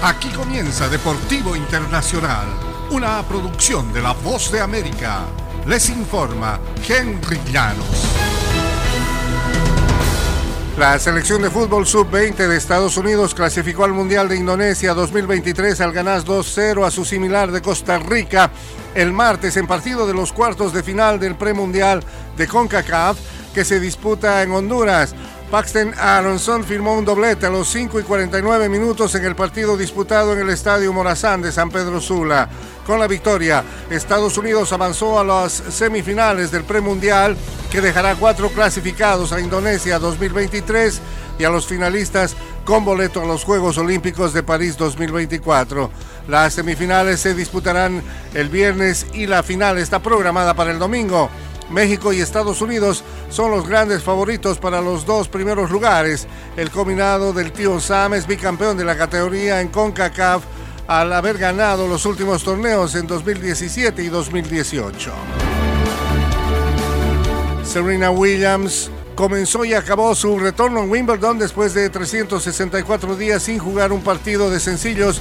Aquí comienza Deportivo Internacional, una producción de La Voz de América. Les informa Henry Llanos. La selección de fútbol sub-20 de Estados Unidos clasificó al Mundial de Indonesia 2023 al ganar 2-0 a su similar de Costa Rica el martes en partido de los cuartos de final del premundial de CONCACAF que se disputa en Honduras. Paxton Aronson firmó un doblete a los 5 y 49 minutos en el partido disputado en el Estadio Morazán de San Pedro Sula. Con la victoria, Estados Unidos avanzó a las semifinales del premundial que dejará cuatro clasificados a Indonesia 2023 y a los finalistas con boleto a los Juegos Olímpicos de París 2024. Las semifinales se disputarán el viernes y la final está programada para el domingo. México y Estados Unidos son los grandes favoritos para los dos primeros lugares. El combinado del tío Sam es bicampeón de la categoría en CONCACAF al haber ganado los últimos torneos en 2017 y 2018. Serena Williams comenzó y acabó su retorno en Wimbledon después de 364 días sin jugar un partido de sencillos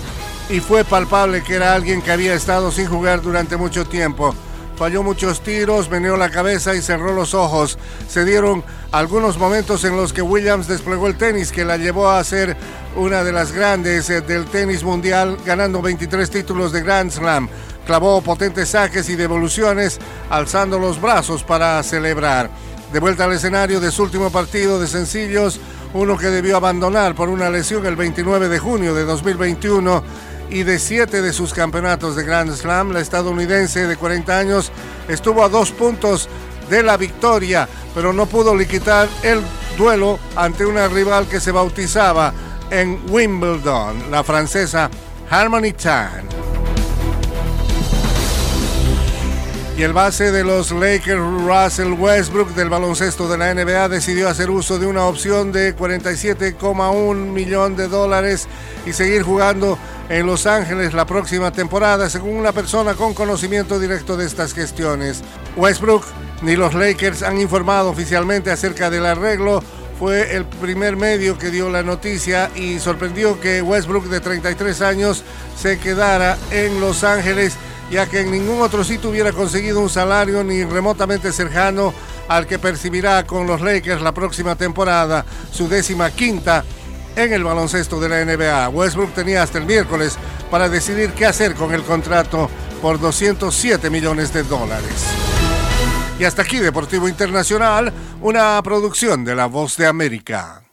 y fue palpable que era alguien que había estado sin jugar durante mucho tiempo falló muchos tiros, meneó la cabeza y cerró los ojos. Se dieron algunos momentos en los que Williams desplegó el tenis que la llevó a ser una de las grandes eh, del tenis mundial, ganando 23 títulos de Grand Slam. Clavó potentes saques y devoluciones, alzando los brazos para celebrar. De vuelta al escenario de su último partido de sencillos, uno que debió abandonar por una lesión el 29 de junio de 2021 y de siete de sus campeonatos de Grand Slam, la estadounidense de 40 años estuvo a dos puntos de la victoria, pero no pudo liquidar el duelo ante una rival que se bautizaba en Wimbledon, la francesa Harmony Tan. Y el base de los Lakers, Russell Westbrook, del baloncesto de la NBA, decidió hacer uso de una opción de 47,1 millón de dólares y seguir jugando en Los Ángeles la próxima temporada, según una persona con conocimiento directo de estas gestiones. Westbrook ni los Lakers han informado oficialmente acerca del arreglo. Fue el primer medio que dio la noticia y sorprendió que Westbrook de 33 años se quedara en Los Ángeles, ya que en ningún otro sitio hubiera conseguido un salario ni remotamente cercano al que percibirá con los Lakers la próxima temporada, su décima quinta en el baloncesto de la NBA. Westbrook tenía hasta el miércoles para decidir qué hacer con el contrato por 207 millones de dólares. Y hasta aquí Deportivo Internacional, una producción de La Voz de América.